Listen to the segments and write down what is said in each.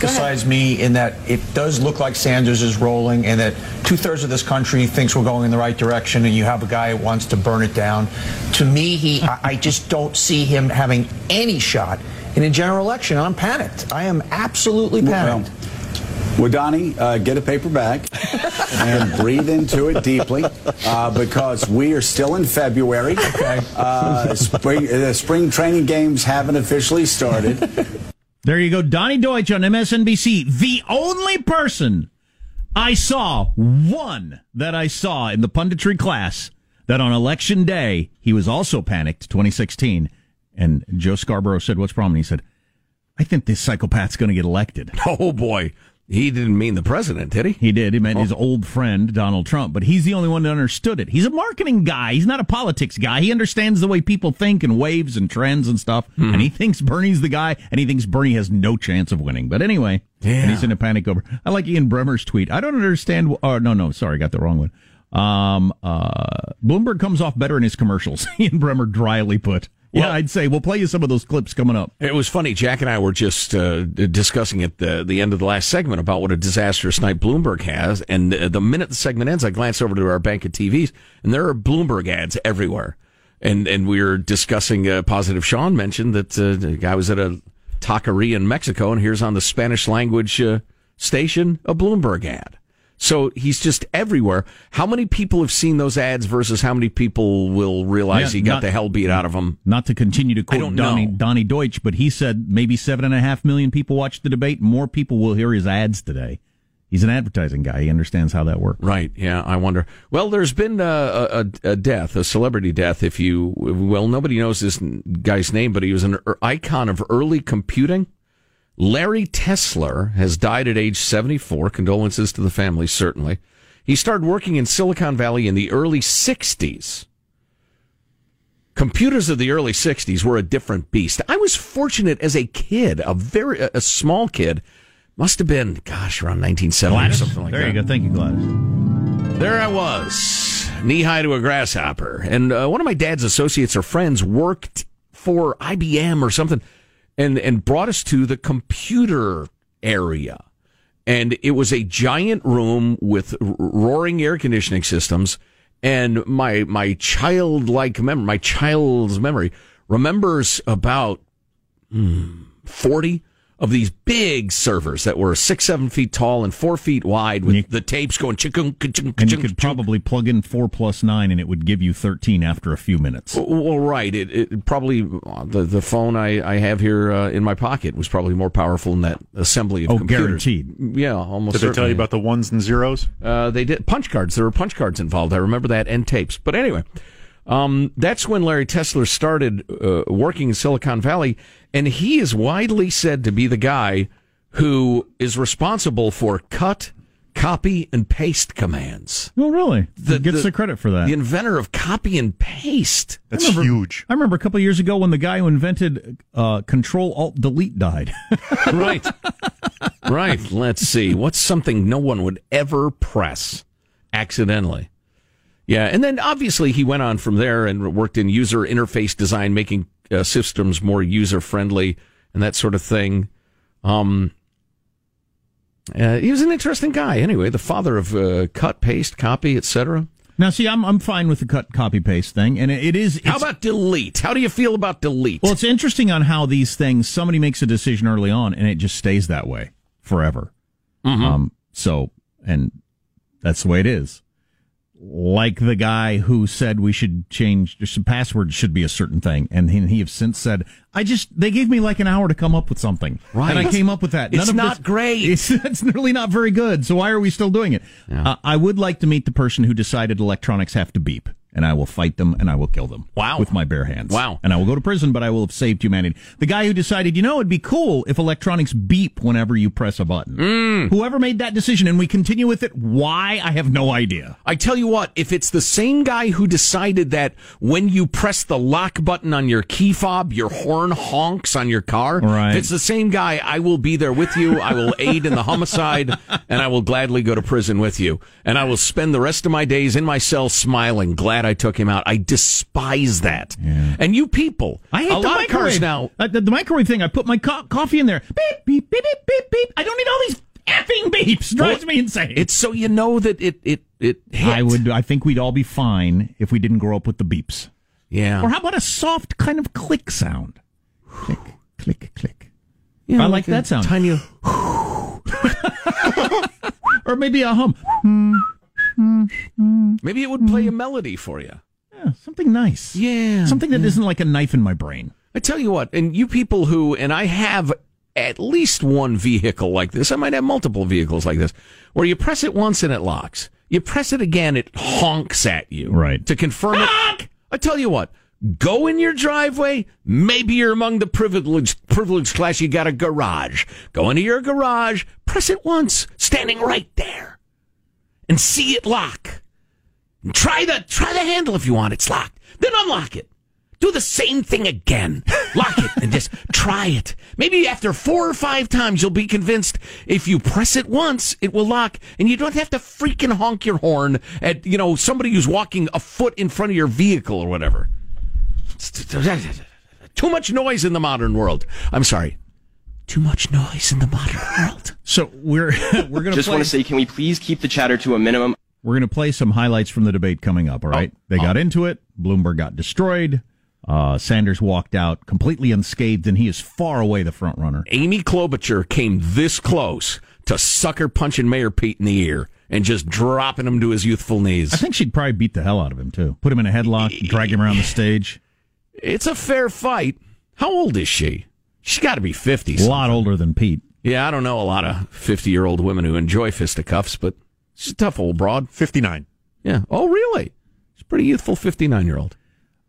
Besides me in that it does look like Sanders is rolling and that two thirds of this country thinks we're going in the right direction and you have a guy who wants to burn it down? To me, he, I, I just don't see him having any shot in a general election. I'm panicked. I am absolutely panicked. Well, Donny, uh, get a paper bag and breathe into it deeply uh, because we are still in February. Okay. Uh, spring, the spring training games haven't officially started. There you go. Donny Deutsch on MSNBC. The only person I saw, one that I saw in the punditry class, that on election day, he was also panicked, 2016. And Joe Scarborough said, What's the problem? And he said, I think this psychopath's going to get elected. Oh, boy. He didn't mean the president, did he? He did. He meant his old friend, Donald Trump. But he's the only one that understood it. He's a marketing guy. He's not a politics guy. He understands the way people think and waves and trends and stuff. And he thinks Bernie's the guy, and he thinks Bernie has no chance of winning. But anyway, and he's in a panic over. I like Ian Bremmer's tweet. I don't understand. Oh, no, no. Sorry, I got the wrong one. Um, uh, Bloomberg comes off better in his commercials. Ian Bremmer dryly put. Yeah, Well- I'd say we'll play you some of those clips coming up. It was funny. Jack and I were just uh, discussing at the, the end of the last segment about what a disastrous night Bloomberg has. And the, the minute the segment ends, I glance over to our bank of TVs, and there are Bloomberg ads everywhere. And and we were discussing. Uh, Positive Sean mentioned that uh, the guy was at a taqueria in Mexico, and here's on the Spanish language uh, station a Bloomberg ad. So he's just everywhere. How many people have seen those ads versus how many people will realize Yeah, he got not- the hell beat out of him? Not to continue to quote Donny. Donny Deutsch, but he said maybe seven and a half million people watched the debate. More people will hear his ads today. He's an advertising guy. He understands how that works. Right. Yeah. I wonder. Well, there's been uh, a, a, a death, a celebrity death. If you, well, nobody knows this guy's name, but he was an er- icon of early computing. Larry Tesler has died at age 74. Condolences to the family, certainly. He started working in Silicon Valley in the early 60s. computers of the early 60s were a different beast. I was fortunate as a kid, a very a small kid, must have been gosh around 1970 Gladys? or something like there that. There you go. Thank you, Gladys. There I was, knee high to a grasshopper. And uh, one of my dad's associates or friends worked for IBM or something and, and brought us to the computer area. And it was a giant room with roaring air conditioning systems. And my, my childlike memory, my child's memory remembers about hmm, 40 of these big servers that were six, seven feet tall and four feet wide with the tapes going chicken, chicken, And you could probably plug in four plus nine, and it would give you thirteen after a few minutes. Well, right. It, it probably uh, the the phone I, I have here uh, in my pocket was probably more powerful than that assembly of Oh, computers. guaranteed. Yeah, almost. Did they tell you about the ones and zeros? Uh, they did punch cards. There were punch cards involved. I remember that and tapes. But anyway, um, that's when Larry Tesler started uh, working in Silicon Valley, and he is widely said to be the guy who is responsible for cut, copy, and paste commands. Oh, really? The- Gets the- the, credit for that. The inventor of copy and paste. That's I remember- huge. I remember a couple of years ago when the guy who invented uh, Control Alt Delete died. right. Right. Let's see. What's something no one would ever press accidentally? Yeah. And then obviously he went on from there and worked in user interface design, making uh, systems more user friendly and that sort of thing. Um, uh, he was an interesting guy. Anyway, the father of uh, cut, paste, copy, etc. now, see, I'm I'm fine with the cut copy paste thing, and it, it is. How about delete? How do you feel about delete? Well, it's interesting on how these things. Somebody makes a decision early on, and it just stays that way forever. Um. So, and that's the way it is. Like the guy who said we should change the password should be a certain thing, and he, he have since said, "I just they gave me like an hour to come up with something, Right. And I came up with that. It's of not this- great. It's, it's really not very good. So why are we still doing it? Uh, I would like to meet the person who decided electronics have to beep, and I will fight them and I will kill them. Wow. with my bare hands. Wow. and I will go to prison, but I will have saved humanity. The guy who decided, you know, it'd be cool if electronics beep whenever you press a button. Mm. Whoever made that decision, and we continue with it. Why? I have no idea. I tell you what, if it's the same guy who decided that when you press the lock button on your key fob, your horn honks on your car, Right. if it's the same guy, I will be there with you. I will aid in the homicide, and I will gladly go to prison with you. And I will spend the rest of my days in my cell smiling, glad I took him out. I despise that. And you people, I hate a the lot of microwave. cars now. Uh, the, the microwave thing. I put my co- coffee in there. Beep beep beep beep beep beep. I don't need all these effing beeps. Drives me insane. It's so you know that it it it hit. I would. I think we'd all be fine if we didn't grow up with the beeps. yeah. Or how about a soft kind of click sound? Click, click, click. Yeah, I like a that sound. Tiny. Or maybe a hum. Mm-hmm. Mm-hmm. Maybe it would play a mm-hmm. melody for you. Yeah, something nice. Yeah. Something that not like a knife in my brain. I tell you what, and you people who, and I have at least one vehicle like this. I might have multiple vehicles like this, where you press it once and it locks. You press it again, it honks at you. Right. To confirm it. I tell you what, go in your driveway. Maybe you're among the privileged, privileged class. You got a garage. Go into your garage, press it once, standing right there, and see it lock. And try the, try the handle if you want. It's locked. Then unlock it. Do the same thing again. Lock it and just try it. Maybe after four or five times, you'll be convinced if you press it once, it will lock and you don't have to freaking honk your horn at, you know, somebody who's walking a foot in front of your vehicle or whatever. Too much noise in the modern world. I'm sorry. Too much noise in the modern world. So we're we're gonna Just play, want to say, can we please keep the chatter to a minimum? we're gonna play some highlights from the debate coming up. All right, they got into it. Bloomberg got destroyed. Uh, Sanders walked out completely unscathed, and he is far away the front runner. Amy Klobuchar came this close to sucker punching Mayor Pete in the ear and just dropping him to his youthful knees. I think she'd probably beat the hell out of him too. Put him in a headlock, drag him around the stage. It's a fair fight. How old is she? She's got to be 50. A lot older than Pete. Yeah, I don't know a lot of 50 year old women who enjoy fisticuffs, but she's a tough old broad. 59. Yeah. Oh, really? She's a pretty youthful 59 year old.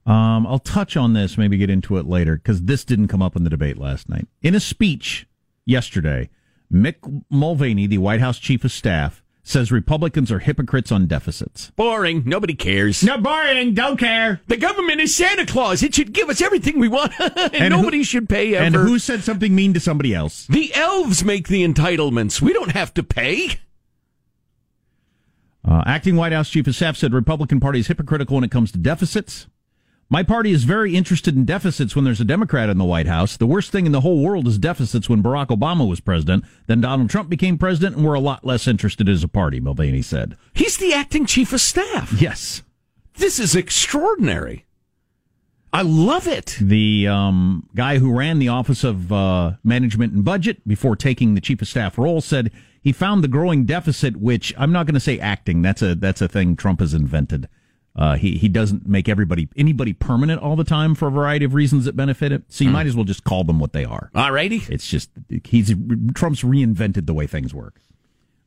Um, I'll touch on this, maybe get into it later, because this didn't come up in the debate last night. In a speech yesterday, Mick Mulvaney, the White House chief of staff, says Republicans are hypocrites on deficits. Boring. Nobody cares. No, boring. Don't care. The government is Santa Claus. It should give us everything we want, and, And who- nobody should pay ever. And who said something mean to somebody else? The elves make the entitlements. We don't have to pay. Uh, acting White House Chief of Staff said Republican Party is hypocritical when it comes to deficits. My party is very interested in deficits when there's a Democrat in the White House. The worst thing in the whole world is deficits when Barack Obama was president. Then Donald Trump became president, and we're a lot less interested as a party, Mulvaney said. He's the acting chief of staff. Yes. This is extraordinary. I love it. The um, guy who ran the Office of uh, Management and Budget before taking the chief of staff role said he found the growing deficit, which I'm not going to say acting. That's a that's a thing Trump has invented. Uh, he he doesn't make everybody anybody permanent all the time for a variety of reasons that benefit it. So you might as well just call them what they are. Alrighty. It's just he's Trump's reinvented the way things work.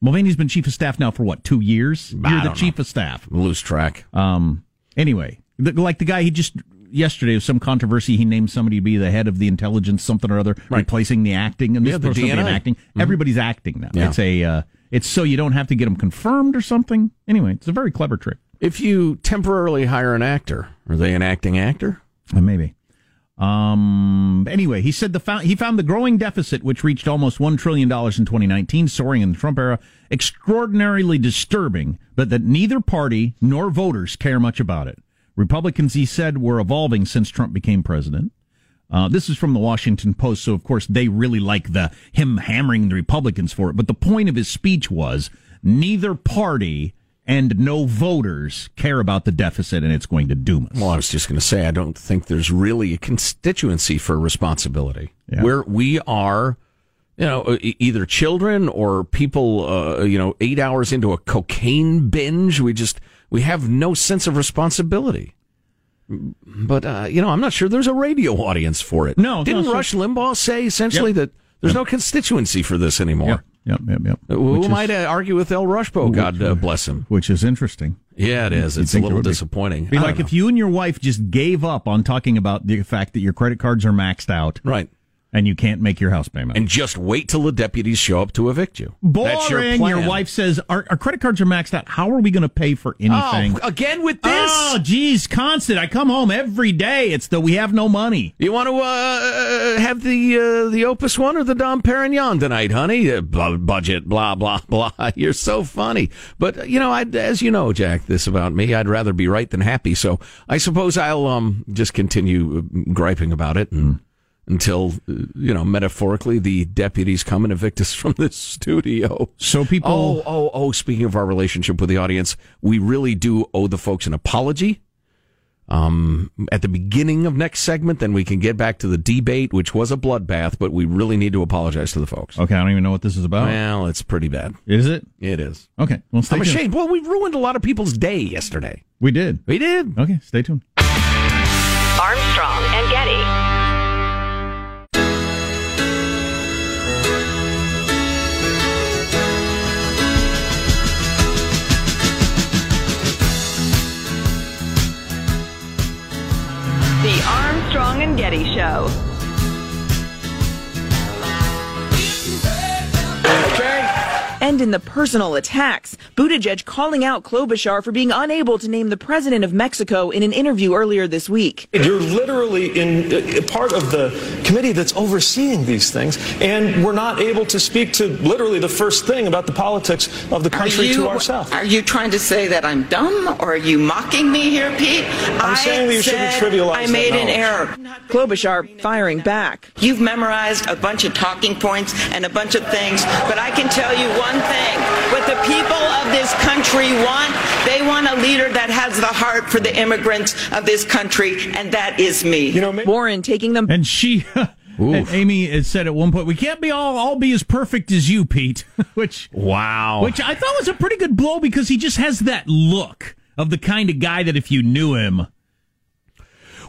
Mulvaney's been chief of staff now for what two years? I You're the chief know. of staff. Lose track. Um. Anyway, the, like the guy he just yesterday was some controversy. He named somebody to be the head of the intelligence something or other, replacing the acting and this Yeah, the supposed to be an DNI. acting. Mhm. Everybody's acting now. Yeah. It's a. Uh, it's so you don't have to get them confirmed or something. Anyway, it's a very clever trick. If you temporarily hire an actor, are they an acting actor? Uh, maybe. Um. Anyway, he said the found, he found the growing deficit, which reached almost one trillion dollars in 2019, soaring in the Trump era, extraordinarily disturbing, but that neither party nor voters care much about it. Republicans, he said, were evolving since Trump became president. Uh, this is from the Washington Post, so of course they really like the him hammering the Republicans for it. But the point of his speech was neither party and no voters care about the deficit, and it's going to doom us. Well, I was just going to say, I don't think there's really a constituency for responsibility. Where we are, you know, either children or people, uh, you know, eight hours into a cocaine binge. We just, we have no sense of responsibility. But, uh, you know, I'm not sure there's a radio audience for it. No, Didn't no, so- Rush Limbaugh say essentially Yep. that there's no constituency for this anymore? Yep, yep, yep. Yep. Who Which is- might uh, argue with El Rushbo? God uh, bless him. Which is interesting. Yeah, it is. It's a little there would be. disappointing. Be like don't if you and your wife just gave up on talking about the fact that your credit cards are maxed out, right, and you can't make your house payment, and just wait till the deputies show up to evict you. boring. That's your, your, wife says our, our credit cards are maxed out. How are we going to pay for anything? Oh, again with this? Oh, geez, constant. I come home every day. It's the we have no money. You want to uh, have the uh, the Opus One or the Dom Perignon tonight, honey? Uh, bu- budget, blah blah blah. You're so funny, but uh, you know, I, as you know, Jack, this about me. I'd rather be right than happy. So I suppose I'll um just continue uh, griping about it and. Until uh, you know, metaphorically, the deputies come and evict us from this studio. So people, Oh, oh, oh! Speaking of our relationship with the audience, we really do owe the folks an apology. Um, at the beginning of next segment, then we can get back to the debate, which was a bloodbath. But we really need to apologize to the folks. okay, I don't even know what this is about. Well, it's pretty bad. Is it? It is. Okay, well, stay I'm tuned. ashamed. Well, we ruined a lot of people's day yesterday. We did. We did. Okay, stay tuned. Getty Show. And in the personal attacks, Buttigieg calling out Klobuchar for being unable to name the president of Mexico in an interview earlier this week. You're literally in uh, part of the committee that's overseeing these things, and we're not able to speak to literally the first thing about the politics of the country are you, to ourselves. Are you trying to say that I'm dumb, or are you mocking me here, Pete? I'm saying that you shouldn't said trivialize I that made an knowledge. error. Klobuchar firing back. You've memorized a bunch of talking points and a bunch of things, but I can tell you one thing. What the people of this country want, they want a leader that has the heart for the immigrants of this country, and that is me. You know, Warren taking them. And she, and Amy had said at one point, "We can't be all all be as perfect as you, Pete." which wow, which I thought was a pretty good blow because he just has that look of the kind of guy that if you knew him.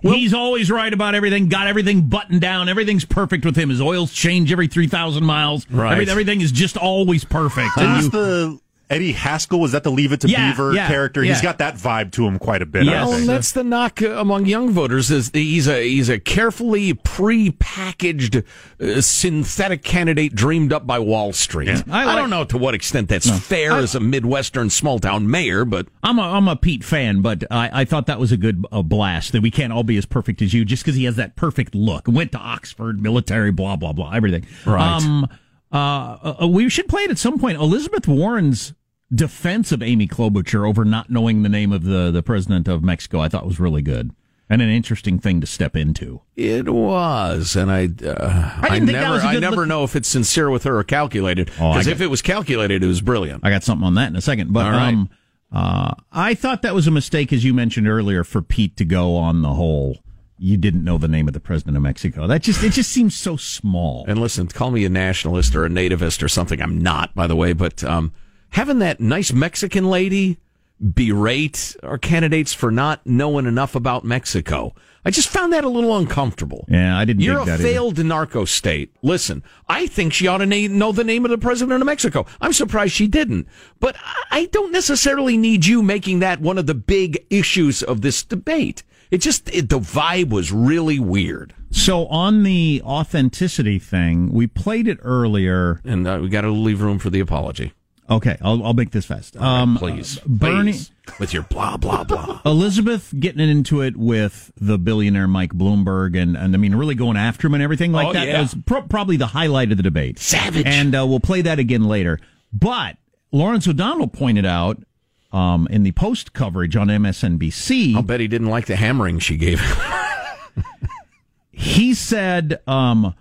He's always right about everything, got everything buttoned down, everything's perfect with him. His oils change every 3,000 miles. Right. Every- everything is just always perfect. Who's And you- the Eddie Haskell was that the Leave It to Yeah, Beaver yeah, character? yeah. He's got that vibe to him quite a bit. I Well, think. that's the knock uh, among young voters is he's a he's a carefully pre-packaged uh, synthetic candidate dreamed up by Wall Street. I I, like- don't know to what extent that's fair as a midwestern small town mayor, but I'm a, I'm a Pete fan, but I, I thought that was a good uh, blast that we can't all be as perfect as you just because he has that perfect look. Went to Oxford, military, blah, blah, blah, everything. Right. Um, uh, uh, we should play it at some point. Elizabeth Warren's defense of Amy Klobuchar over not knowing the name of the, the president of Mexico, I thought was really good and an interesting thing to step into. it was, and I uh, I, that never I never look- know if it's sincere with her or calculated Oh, because get- if it was calculated, it was brilliant. I got something on that in a second. But right. um, uh, I thought that was a mistake, as you mentioned earlier, for Pete to go on the whole. You didn't know the name of the president of Mexico. That just it just seems so small. And listen, call me a nationalist or a nativist or something. I'm not, by the way, but um, having that nice Mexican lady berate our candidates for not knowing enough about Mexico, I just found that a little uncomfortable. Yeah, I didn't. You're dig a that either. failed narco state. Listen, I think she ought to na- know the name of the president of Mexico. I'm surprised she didn't. But I- I don't necessarily need you making that one of the big issues of this debate. It just, it, the vibe was really weird. So on the authenticity thing, we played it earlier. And uh, we got to leave room for the apology. Okay, I'll, I'll make this fast. All right, Um, please, Bernie, please, with your blah blah blah. Elizabeth getting into it with the billionaire Mike Bloomberg, and, and I mean, really going after him and everything like Oh, that. yeah. That was pro- probably the highlight of the debate. Savage. And uh, we'll play that again later. But Lawrence O'Donnell pointed out um, in the post coverage on MSNBC. I'll bet he didn't like the hammering she gave. Him. He said, um,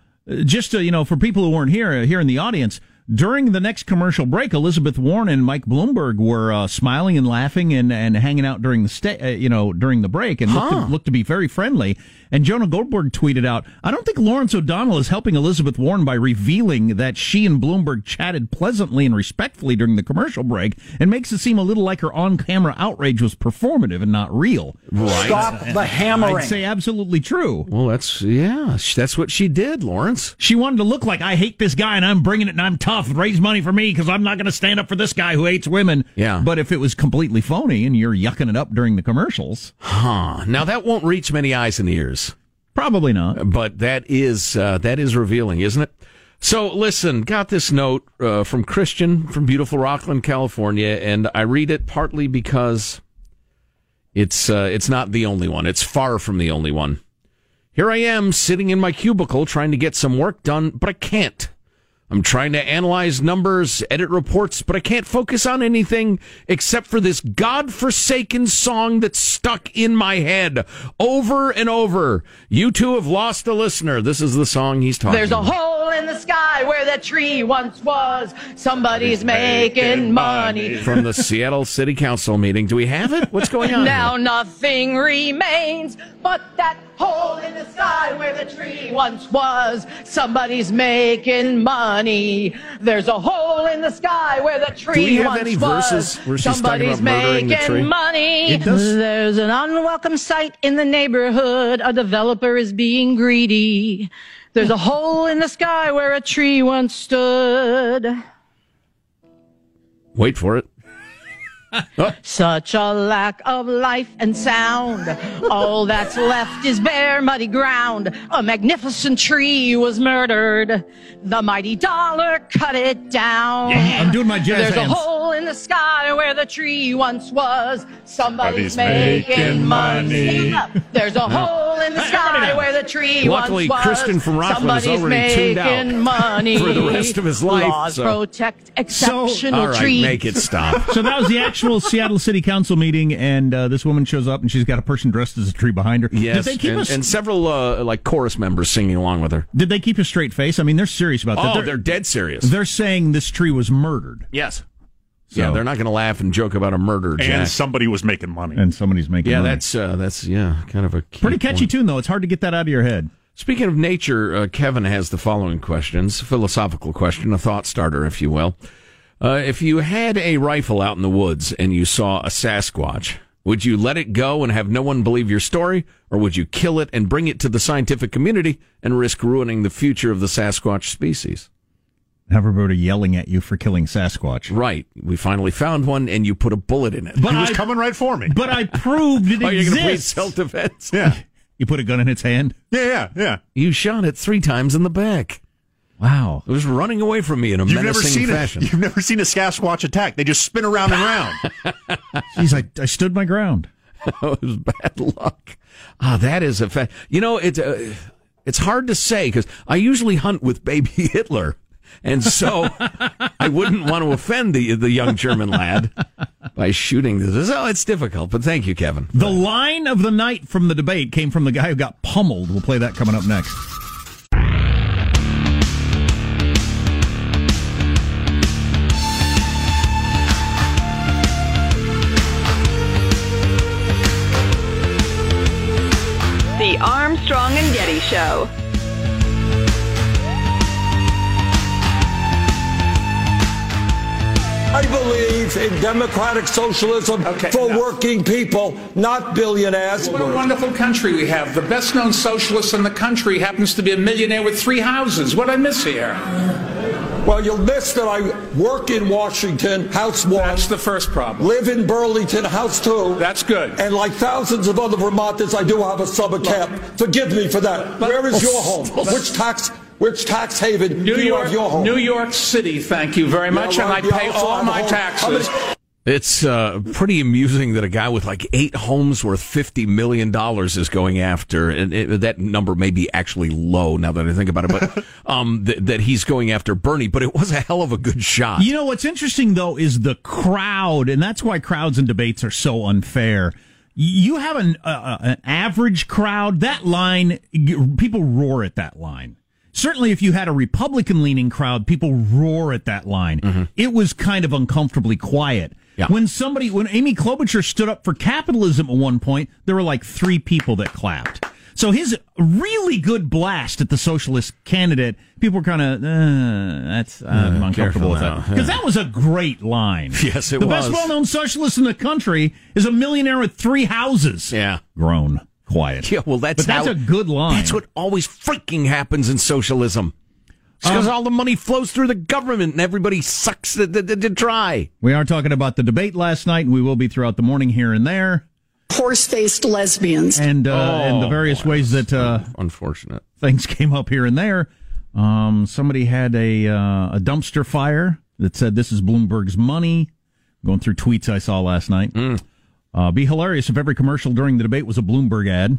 just to, you know, for people who weren't here here in the audience, during the next commercial break, Elizabeth Warren and Mike Bloomberg were uh, smiling and laughing and, and hanging out during the sta- uh, you know during the break and looked, to, looked to be very friendly. And Jonah Goldberg tweeted out, "I don't think Lawrence O'Donnell is helping Elizabeth Warren by revealing that she and Bloomberg chatted pleasantly and respectfully during the commercial break, and makes it seem a little like her on-camera outrage was performative and not real." Right. Stop the hammering. I'd say absolutely true. well, that's yeah, that's what she did, Lawrence. She wanted to look like I hate this guy and I'm bringing it and I'm tough. and Raise money for me because I'm not going to stand up for this guy who hates women. Yeah. But if it was completely phony and you're yucking it up during the commercials, Huh. Now that won't reach many eyes and ears, probably not. but that is uh, that is revealing, isn't it? So listen, got this note uh, from Christian from beautiful Rocklin, California, and I read it partly because it's uh, it's not the only one. It's far from the only one. Here I am sitting in my cubicle trying to get some work done, but I can't. I'm trying to analyze numbers, edit reports, but I can't focus on anything except for this godforsaken song that's stuck in my head over and over. You two have lost a listener. This is the song he's talking There's a hole in the sky where that tree once was. Somebody's making money. From the Seattle City Council meeting. Do we have it? What's going on? Now here? nothing remains but that hole in the sky where the tree once was. Somebody's making money. There's a hole in the sky where the tree Do we have once any was. verses where she's talking Somebody's about murdering the making tree? money. It does- There's an unwelcome sight in the neighborhood. A developer is being greedy. There's a hole in the sky where a tree once stood. Wait for it. Such a lack of life and sound. All that's left is bare, muddy ground. A magnificent tree was murdered. The mighty dollar cut it down. Yeah, I'm doing my jazz There's hands. a hole in the sky where the tree once was. Somebody's Somebody's making, making money. money. There's a hole in the sky where the tree Luckily, once was. Kristen from Rocklin is Somebody's already tuned out making money. for the rest of his life, Laws so- protect exceptional All right, trees. make it stop. So that was the actual Seattle City Council meeting, and uh, this woman shows up and she's got a person dressed as a tree behind her. Yes, Did they keep and, us? and several uh, like chorus members singing along with her. did they keep a straight face? I mean, they're serious about that. Oh, they're dead serious. they're saying this tree was murdered, yes. So- Yeah, they're not going to laugh and joke about a murder, and somebody was making money. and somebody's making. yeah, money. that's uh, that's yeah, kind of a key pretty catchy point. tune though. It's hard to get that out of your head. Speaking of nature, uh, Kevin has the following questions: philosophical question, a thought starter, if you will. Uh, if you had a rifle out in the woods and you saw a Sasquatch, would you let it go and have no one believe your story, or would you kill it and bring it to the scientific community and risk ruining the future of the Sasquatch species? Everybody yelling at you for killing Sasquatch. Right. We finally found one, and you put a bullet in it. But he was I- coming right for me. But I proved it oh, you're going to plead exists. self defense? yeah, You put a gun in its hand. yeah, yeah, yeah. You shot it three times in the back. Wow. It was running away from me in a You've never menacing seen fashion. it. You've never seen a Sasquatch attack. They just spin around and round. Jeez, I, I stood my ground. it was bad luck. Ah, that is a fact. You know, it's uh, it's hard to say because I usually hunt with baby Hitler, and so I wouldn't want to offend the the young German lad by shooting this. Oh, it's difficult, but thank you, Kevin. The line of the night from the debate came from the guy who got pummeled. We'll play that coming up next. The Armstrong and Getty Show. I believe in democratic socialism for working people, not billionaires. What a wonderful country we have. The best known socialist in the country happens to be a millionaire with three houses. What I miss here? Well, you'll miss that I work in Washington, House One. That's the first problem. Live in Burlington, House Two. That's good. And like thousands of other Vermonters, I do have a summer camp. Forgive me for that. Where is your home? Which tax? Which tax haven New do you York, have your home? New York City. Thank you very much, Yeah, and I pay all my home. Taxes. It's uh, pretty amusing that a guy with like eight homes worth fifty million dollars is going after, and it, that number may be actually low now that I think about it, but um, th- that he's going after Bernie. But it was a hell of a good shot. You know what's interesting though is the crowd, and that's why crowds and debates are so unfair. You have an uh, an average crowd. That line, people roar at that line. Certainly, if you had a Republican leaning crowd, people roar at that line. It was kind of uncomfortably quiet. When somebody, when Amy Klobuchar stood up for capitalism at one point, there were like three people that clapped. So his really good blast at the socialist candidate, people were kind of, uh, that's, I'm Uh, uncomfortable with that. Because yeah. that was a great line. Yes, it the was. best well known socialist in the country is a millionaire with three houses. Yeah. Grown. Quiet. Yeah, well, that's But that's how- a good line. That's what always freaking happens in socialism. Because Um, all the money flows through the government and everybody sucks to, to, to try. We are talking about the debate last night, and we will be throughout the morning here and there. Horse-faced lesbians. And uh, and the Oh, various ways that uh, unfortunate things came up here and there. Um, somebody had a uh, a dumpster fire that said this is Bloomberg's money. Going through tweets I saw last night. Uh, be hilarious if every commercial during the debate was a Bloomberg ad.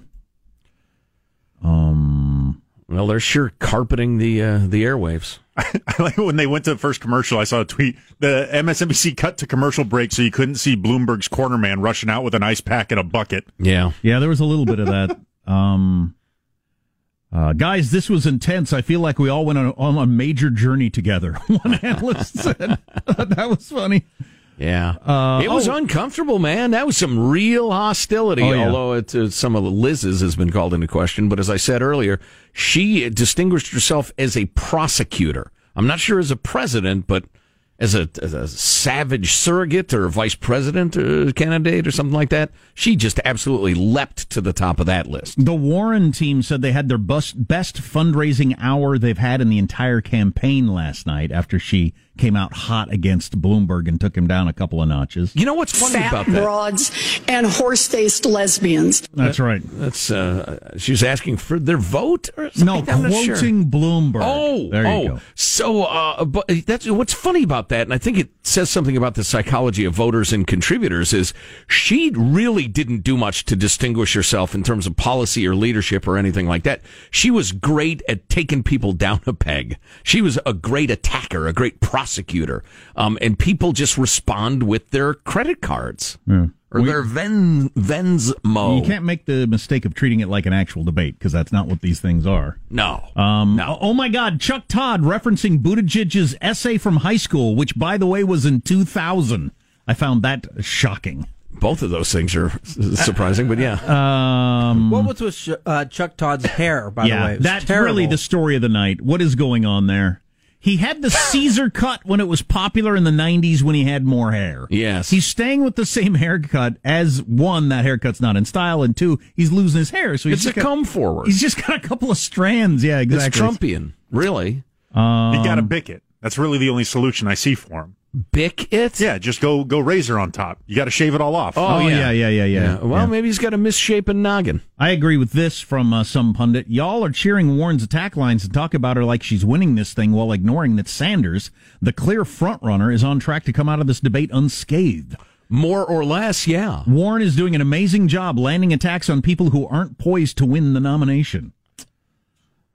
Um, well, they're sure carpeting the uh, the airwaves. I like when they went to the first commercial. I saw a tweet. The MSNBC cut to commercial break, so you couldn't see Bloomberg's corner man rushing out with an ice pack and a bucket. Yeah, yeah, there was a little bit of that. Um, uh, guys, this was intense. I feel like we all went on, on a major journey together. One analyst said that was funny. Yeah, Uh, it was oh. uncomfortable, man. That was some real hostility. Oh, yeah. Although it, uh, some of Liz's has been called into question, but as I said earlier, she distinguished herself as a prosecutor. I'm not sure as a president, but as a, as a savage surrogate or vice president uh, candidate or something like that, she just absolutely leapt to the top of that list. The Warren team said they had their best, best fundraising hour they've had in the entire campaign last night after she came out hot against Bloomberg and took him down a couple of notches. You know what's funny Fat about that? broads and horse-faced lesbians. That's right. That's uh, she was asking for their vote or something. No, I'm not sure. quoting Bloomberg. Oh, there you oh. go. So, uh, but that's what's funny about that, and I think it says something about the psychology of voters and contributors. Is she really didn't do much to distinguish herself in terms of policy or leadership or anything like that? She was great at taking people down a peg. She was a great attacker, a great prosecutor, um, and people just respond with their credit cards or their Ven Venmo. You can't make the mistake of treating it like an actual debate because that's not what these things are. No. Um, oh, oh my God, Chuck Todd referencing Buttigieg's essay from high school, which by the way was in 2000. I found that shocking. Both of those things are surprising, but yeah. Um, What was with uh, Chuck Todd's hair, by yeah, the way? That's terrible. really the story of the night. What is going on there? He had the Caesar cut when it was popular in the 90s when he had more hair. Yes. He's staying with the same haircut as one, that haircut's not in style, and two, he's losing his hair. So he's It's just a got- come forward. He's just got a couple of strands. Yeah, exactly. It's Trumpian, really. Um, You got to bick it. That's really the only solution I see for him. Bick it? Yeah, just go go razor on top. You got to shave it all off. Oh, yeah, yeah, yeah, yeah. Well, Yeah. maybe he's got a misshapen noggin. I agree with this from uh, some pundit. Y'all are cheering Warren's attack lines and talk about her like she's winning this thing while ignoring that Sanders, the clear frontrunner, is on track to come out of this debate unscathed. More or less, yeah. Warren is doing an amazing job landing attacks on people who aren't poised to win the nomination.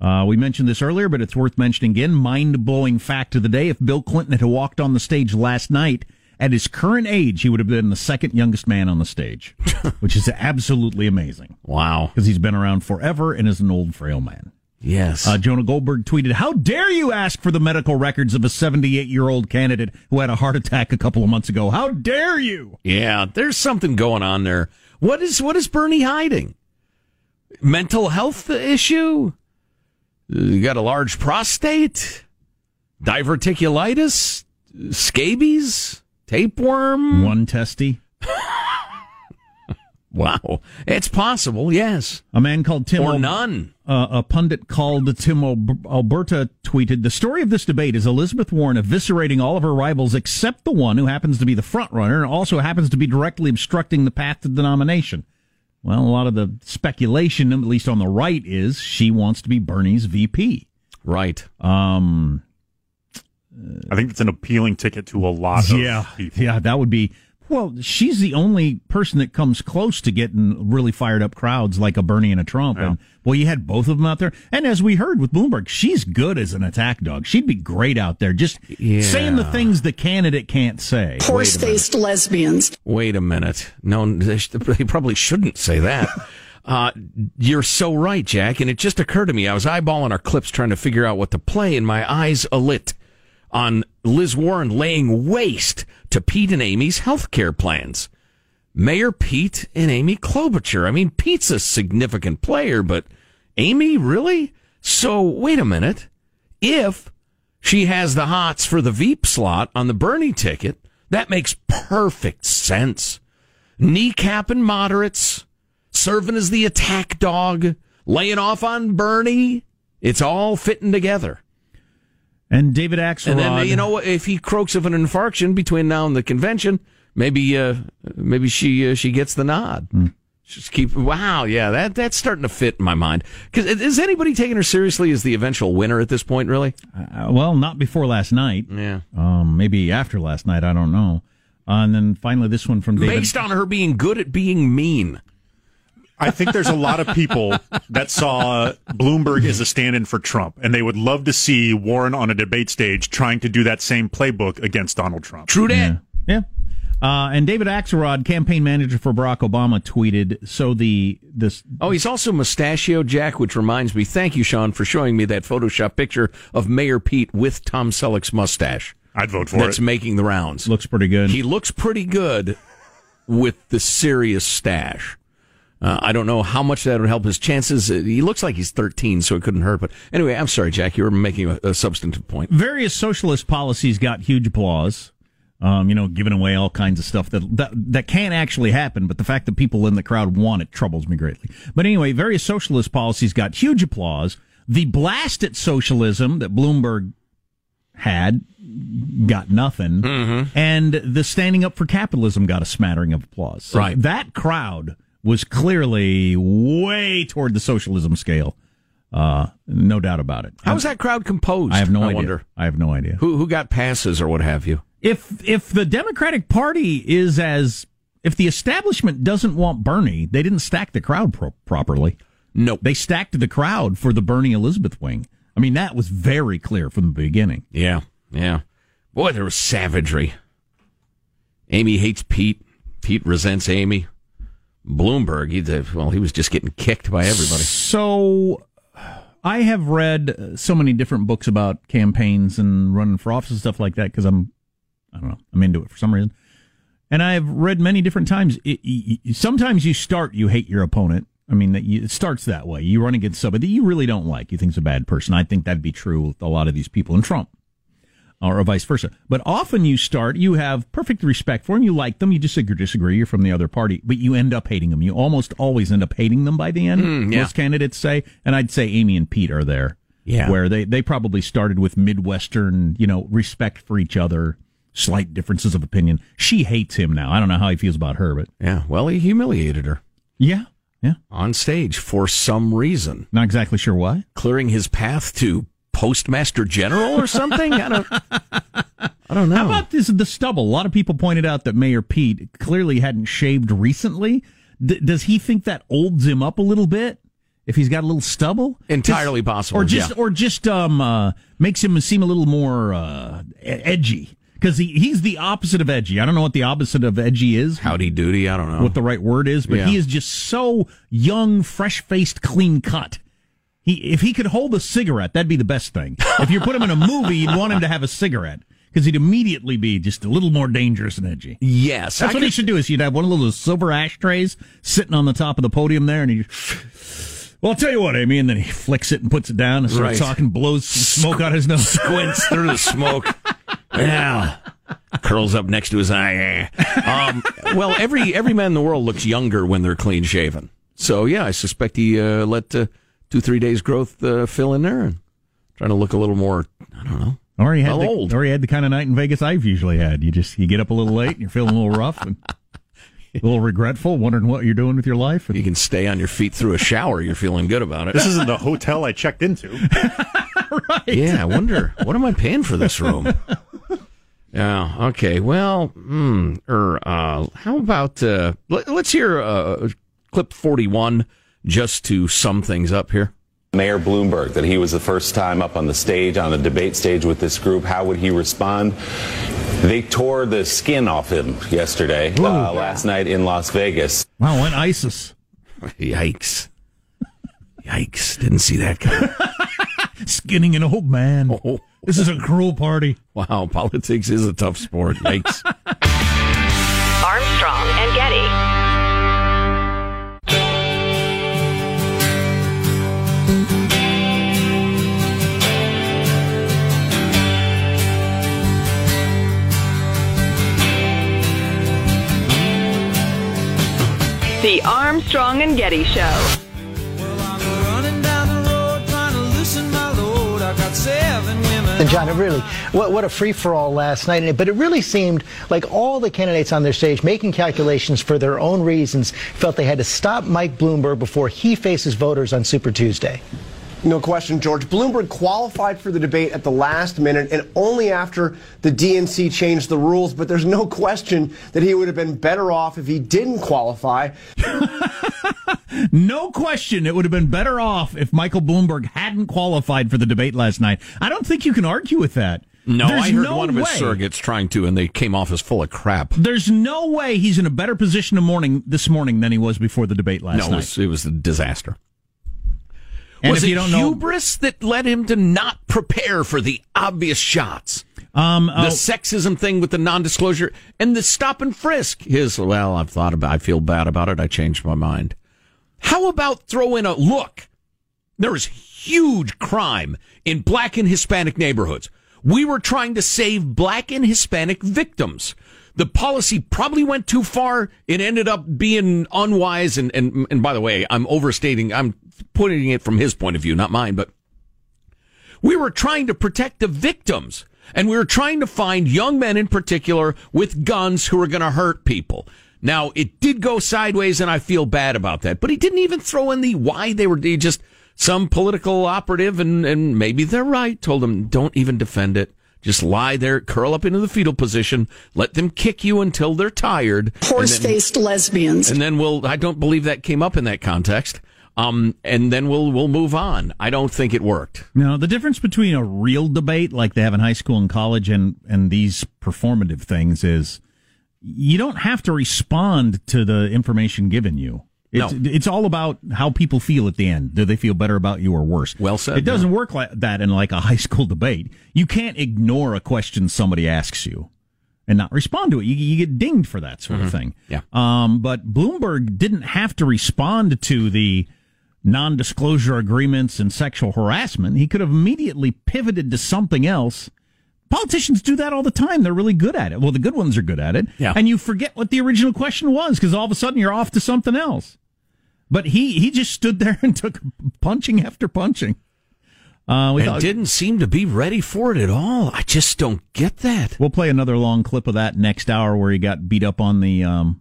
Uh, we mentioned this earlier, but it's worth mentioning again. Mind blowing fact of the day. If Bill Clinton had walked on the stage last night at his current age, he would have been the second youngest man on the stage, which is absolutely amazing. Wow. Because he's been around forever and is an old, frail man. Yes. Uh, Jonah Goldberg tweeted, How dare you ask for the medical records of a 78 year old candidate who had a heart attack a couple of months ago? How dare you? Yeah, there's something going on there. What is what is Bernie hiding? Mental health issue? You got a large prostate? Diverticulitis? Scabies? Tapeworm? One testy. Wow. It's possible, yes. A man called Tim Or Al- none. Uh, a pundit called Tim Al- Alberta tweeted The story of this debate is Elizabeth Warren eviscerating all of her rivals except the one who happens to be the front runner and also happens to be directly obstructing the path to the nomination. Well, a lot of the speculation, at least on the right, is she wants to be Bernie's VP. Right. Um, I think it's an appealing ticket to a lot of yeah, people. yeah, that would be. Well, she's the only person that comes close to getting really fired up crowds like a Bernie and a Trump. And well, you had both of them out there. And as we heard with Bloomberg, she's good as an attack dog. She'd be great out there, just saying the things the candidate can't say. Horse faced lesbians. Wait a minute. No, they they probably shouldn't say that. Uh, you're so right, Jack. And it just occurred to me. I was eyeballing our clips trying to figure out what to play, and my eyes alit on Liz Warren laying waste to Pete and Amy's health care plans. Mayor Pete and Amy Klobuchar. I mean, Pete's a significant player, but Amy, really? So, wait a minute. If she has the hots for the Veep slot on the Bernie ticket, that makes perfect sense. Kneecapping moderates, serving as the attack dog, laying off on Bernie. It's all fitting together. And David Axelrod. And then you know if he croaks of an infarction between now and the convention, maybe uh, maybe she uh, she gets the nod. Just keep wow, yeah, that that's starting to fit in my mind. Because is anybody taking her seriously as the eventual winner at this point? Really? Uh, well, not before last night. Yeah. Um, maybe after last night. I don't know. Uh, and then finally, this one from David. Based on her being good at being mean. I think there's a lot of people that saw Bloomberg as a stand-in for Trump, and they would love to see Warren on a debate stage trying to do that same playbook against Donald Trump. True that. Yeah. yeah. Uh, and David Axelrod, campaign manager for Barack Obama, tweeted, so the, this, Oh, he's also mustachio Jack, which reminds me. Thank you, Sean, for showing me that Photoshop picture of Mayor Pete with Tom Selleck's mustache. I'd vote for it. That's it. making the rounds. looks pretty good. He looks pretty good with the serious stash. Uh, I don't know how much that would help his chances. Uh, He looks like he's 13, so it couldn't hurt. But anyway, I'm sorry, Jack. You were making a, a substantive point. various socialist policies got huge applause. Um, you know, giving away all kinds of stuff that, that that can't actually happen, but the fact that people in the crowd want it troubles me greatly. But anyway, various socialist policies got huge applause. The blast at socialism that Bloomberg had got nothing, Mm-hmm. and the standing up for capitalism got a smattering of applause. So Right. that crowd was clearly way toward the socialism scale. Uh, no doubt about it. How was that crowd composed? I have no I idea. wonder. I have no idea. Who who got passes or what have you? If if the Democratic Party is as if the establishment doesn't want Bernie, they didn't stack the crowd pro- properly. Nope. They stacked the crowd for the Bernie Elizabeth wing. I mean, that was very clear from the beginning. Yeah, yeah. Boy, there was savagery. Amy hates Pete. Pete resents Amy. Bloomberg, he well, he was just getting kicked by everybody. So I have read uh, so many different books about campaigns and running for office and stuff like that because I'm, I don't know, I'm into it for some reason. And I've read many different times. It, it, sometimes you start, you hate your opponent. I mean, it starts that way. You run against somebody that you really don't like. You think think's a bad person. I think that'd be true with a lot of these people in Trump, or vice versa. But often you start, you have perfect respect for them. You like them. You disagree, disagree. You're from the other party, but you end up hating them. You almost always end up hating them by the end. Mm, yeah. Most candidates say, and I'd say Amy and Pete are there. Yeah. where they they probably started with midwestern, you know, respect for each other, slight differences of opinion. She hates him now. I don't know how he feels about her, but Yeah, well, he humiliated her. Yeah, yeah. On stage for some reason. Not exactly sure why. Clearing his path to postmaster general or something? I don't I don't know. How about this the stubble? A lot of people pointed out that Mayor Pete clearly hadn't shaved recently. D- does he think that olds him up a little bit? If he's got a little stubble, Entirely Just- possible, or just yeah. or just um uh, makes him seem a little more uh, edgy because he, he's the opposite of edgy. I don't know what the opposite of edgy is. Howdy doody, I don't know. what the right word is, but Yeah. he is just so young, fresh faced, clean cut. He if he could hold a cigarette, that'd be the best thing. If you put him in a movie, you'd want him to have a cigarette because he'd immediately be just a little more dangerous and edgy. Yes, That's I what he should do. Is you'd have one of those silver ashtrays sitting on the top of the podium there, and he. Well, I'll tell you what, Amy, and then he flicks it and puts it down and starts Right. talking, blows some smoke out of his nose. squints through the smoke. Yeah. Curls up next to his eye. Um, well, every every man in the world looks younger when they're clean shaven. So yeah, I suspect he uh, let uh, two three days growth uh, fill in there and trying to look a little more. I don't know. Or he had Well, the, old. or he had the kind of night in Vegas I've usually had. You just you get up a little late and you're feeling a little rough and a little regretful, wondering what you're doing with your life. You can stay on your feet through a shower. You're feeling good about it. This isn't the hotel I checked into. Yeah, I wonder what am I paying for this room? Yeah. Okay. Well, hmm, er, uh, how about uh, let, us hear uh, clip forty-one just to sum things up here. Mayor Bloomberg, that he was the first time up on the stage, on the debate stage with this group. How would he respond? They tore the skin off him yesterday, uh, last night in Las Vegas. Wow, went ISIS. Yikes! Yikes! Didn't see that guy. Skinning an old man. Oh. This is a cruel party. Wow, politics is a tough sport. Yikes! The Armstrong and Getty Show. And John, it really, what, what a free for all last night. But it really seemed like all the candidates on their stage making calculations for their own reasons felt they had to stop Mike Bloomberg before he faces voters on Super Tuesday. No question, George. Bloomberg qualified for the debate at the last minute and only after the DNC changed the rules, but there's no question that he would have been better off if he didn't qualify. No question, it would have been better off if Michael Bloomberg hadn't qualified for the debate last night. I don't think you can argue with that. No, There's I heard no one of his way. surrogates trying to, and they came off as full of crap. There's no way he's in a better position in morning this morning than he was before the debate last no, it night. was, it was a disaster. And was if it you don't know- hubris that led him to not prepare for the obvious shots? Um, the sexism thing with the non-disclosure and the stop and frisk. His well, I've thought about. I feel bad about it. I changed my mind. How about throw in a look? There is huge crime in black and Hispanic neighborhoods. We were trying to save black and Hispanic victims. The policy probably went too far. It ended up being unwise. And, and, and by the way, I'm overstating. I'm putting it from his point of view, not mine, but we were trying to protect the victims. And we were trying to find young men in particular with guns who were going to hurt people. Now, it did go sideways, and I feel bad about that. But he didn't even throw in the why they were he just some political operative, and, and maybe they're right, told them, don't even defend it. Just lie there, curl up into the fetal position, let them kick you until they're tired. Horse-faced lesbians. and then we'll. I don't believe that came up in that context. Um, and then we'll we'll move on. I don't think it worked. No, the difference between a real debate like they have in high school and college and, and these performative things is you don't have to respond to the information given you. It's, No. it's all about how people feel at the end. Do they feel better about you or worse? Well said, It doesn't work like that in like a high school debate. You can't ignore a question somebody asks you and not respond to it. You, you get dinged for that sort of thing. Yeah. Um, but Bloomberg didn't have to respond to the non-disclosure agreements and sexual harassment. He could have immediately pivoted to something else. Politicians do that all the time. They're really good at it. Well, the good ones are good at it. Yeah. And you forget what the original question was because all of a sudden you're off to something else. But he he just stood there and took punching after punching. Uh, we and thought- didn't seem to be ready for it at all. I just don't get that. We'll play another long clip of that next hour where he got beat up on the um,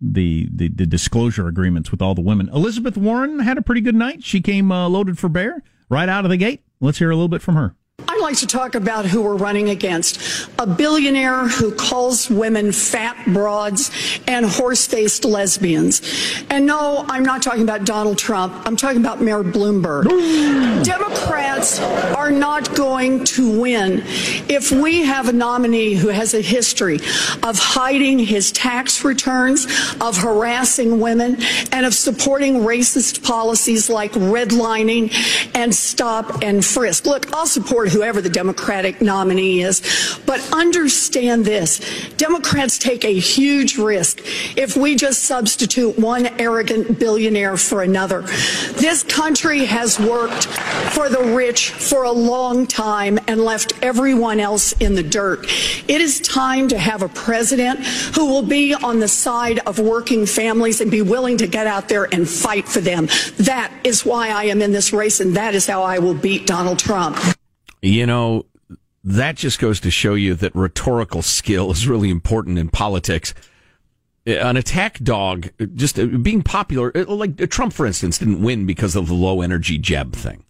the, the the disclosure agreements with all the women. Elizabeth Warren had a pretty good night. She came uh, loaded for bear right out of the gate. Let's hear a little bit from her. I'd like to talk about who we're running against. A billionaire who calls women fat broads and horse faced lesbians. And no, I'm not talking about Donald Trump. I'm talking about Mayor Bloomberg. Democrats are not going to win if we have a nominee who has a history of hiding his tax returns, of harassing women, and of supporting racist policies like redlining and stop and frisk. Look, I'll support whoever the Democratic nominee is, but understand this. Democrats take a huge risk if we just substitute one arrogant billionaire for another. This country has worked for the rich for a long time and left everyone else in the dirt. It is time to have a president who will be on the side of working families and be willing to get out there and fight for them. That is why I am in this race, and that is how I will beat Donald Trump. You know, that just goes to show you that rhetorical skill is really important in politics. An attack dog, just uh, being popular, uh, like uh, Trump, for instance, didn't win because of the low energy Jeb thing.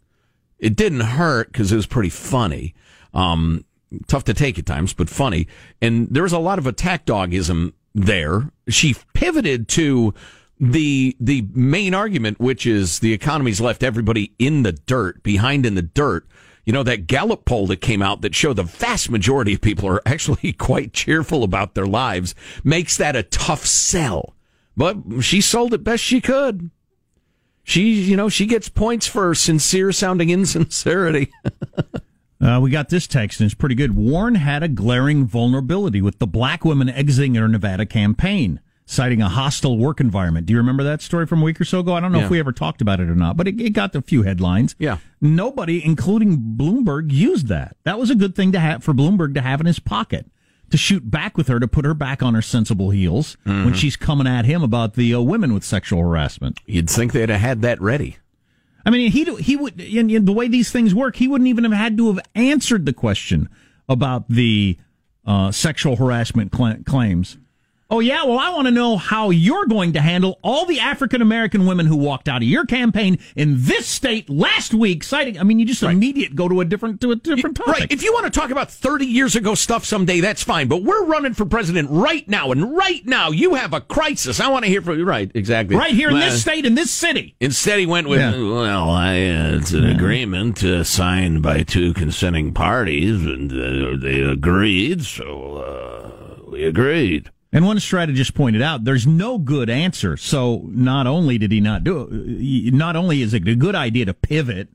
It didn't hurt because it was pretty funny. Um, tough to take at times, but funny. And there was a lot of attack dogism there. She pivoted to the the main argument, which is the economy's left everybody in the dirt, behind in the dirt. You know, that Gallup poll that came out that showed the vast majority of people are actually quite cheerful about their lives makes that a tough sell. But she sold it best she could. She, you know, she gets points for sincere sounding insincerity. Uh, we got this text, and it's pretty good. Warren had a glaring vulnerability with the black women exiting her Nevada campaign, citing a hostile work environment. Do you remember that story from a week or so ago? I don't know Yeah. if we ever talked about it or not, but it, it got a few headlines. Yeah. Nobody, including Bloomberg, used that. That was a good thing to have for Bloomberg to have in his pocket. To shoot back with her, to put her back on her sensible heels when Mhm. she's coming at him about the uh, women with sexual harassment. You'd think they'd have had that ready. I mean, he he would in, in the way these things work, he wouldn't even have had to have answered the question about the uh, sexual harassment cla- claims. Oh yeah, well I want to know how you're going to handle all the African American women who walked out of your campaign in this state last week, citing. I mean, you just immediate go to a different to a different topic. Right. If you want to talk about 30 years ago stuff someday, that's fine. But we're running for president right now. And right now, you have a crisis. I want to hear from you. Right. Exactly. Right here in Well, this state, in this city. Instead, he went with, Yeah. well, I, uh, it's an agreement uh, signed by two consenting parties, and uh, they agreed, so uh, we agreed. And one strategist pointed out there's no good answer. So not only did he not do it, not only is it a good idea to pivot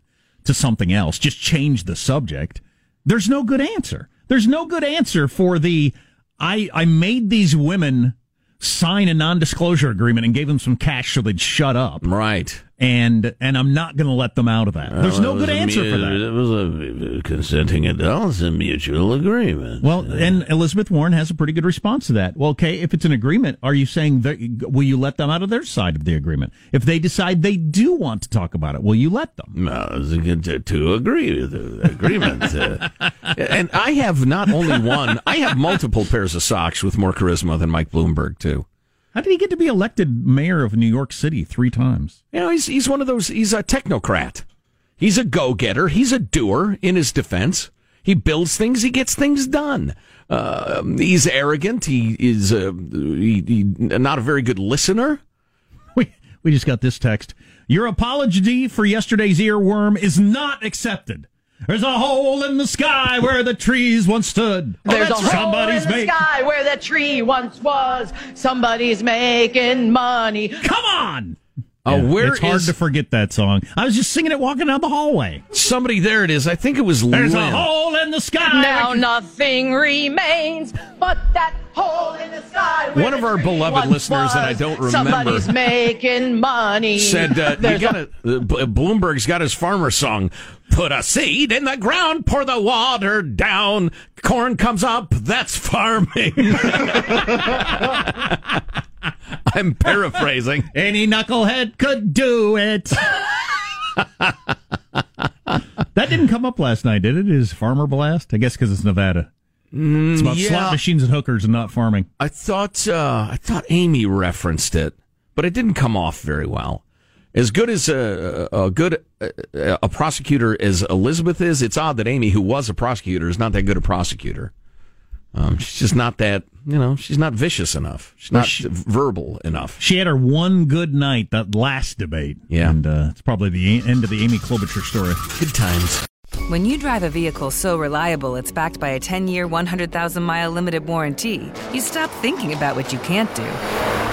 to something else, just change the subject. There's no good answer. There's no good answer for the I I made these women sign a non-disclosure agreement and gave them some cash so they'd shut up. Right. And and I'm not going to let them out of that. There's no Well, good answer mu- for that. It was a consenting adults, a mutual agreement. Well, and Elizabeth Warren has a pretty good response to that. Well, okay, if it's an agreement, are you saying that will you let them out of their side of the agreement? If they decide they do want to talk about it, will you let them? No, it's a good to, agree with the agreement. uh, and I have not only one, I have multiple pairs of socks with more charisma than Mike Bloomberg, too. How did he get to be elected mayor of New York City three times? You know, he's, he's one of those, he's a technocrat. He's a go getter. He's a doer in his defense. He builds things, he gets things done. Uh, he's arrogant. He is uh, he, he, not a very good listener. We we just got this text. Your apology for yesterday's earworm is not accepted. There's a hole in the sky where the trees once stood. Oh, There's a that's hole in somebody's the make- sky where the tree once was. Somebody's making money. Come on! Uh, where it's hard is- to forget that song. I was just singing it walking down the hallway. Somebody, there it is. I think it was There's Lynn. a hole in the sky. Now nothing remains but that hole in the sky. One of our beloved once listeners that I don't remember. Somebody's making money. said uh, you There's a- uh, Bloomberg's got his farmer song. Put a seed in the ground, pour the water down. Corn comes up. That's farming. I'm paraphrasing. Any knucklehead could do it. That didn't come up last night, did it? Is Farmer Blast? I guess because it's Nevada. It's about yeah. slot machines and hookers and not farming. I thought uh, I thought Amy referenced it, but it didn't come off very well. As good as a, a good a, a prosecutor as Elizabeth is, it's odd that Amy, who was a prosecutor, is not that good a prosecutor. Um, she's just not that, you know, she's not vicious enough. She's not she- verbal enough. She had her one good night that last debate. Yeah. and uh, it's probably the end of the Amy Klobuchar story. Good times. When you drive a vehicle so reliable it's backed by a 10 year, 100,000 mile limited warranty, you stop thinking about what you can't do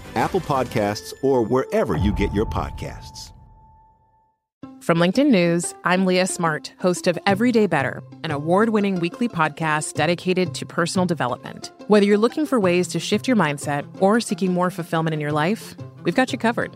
Apple Podcasts, or wherever you get your podcasts. From LinkedIn News, I'm Leah Smart, host of Everyday Better, an award winning weekly podcast dedicated to personal development. Whether you're looking for ways to shift your mindset or seeking more fulfillment in your life, we've got you covered.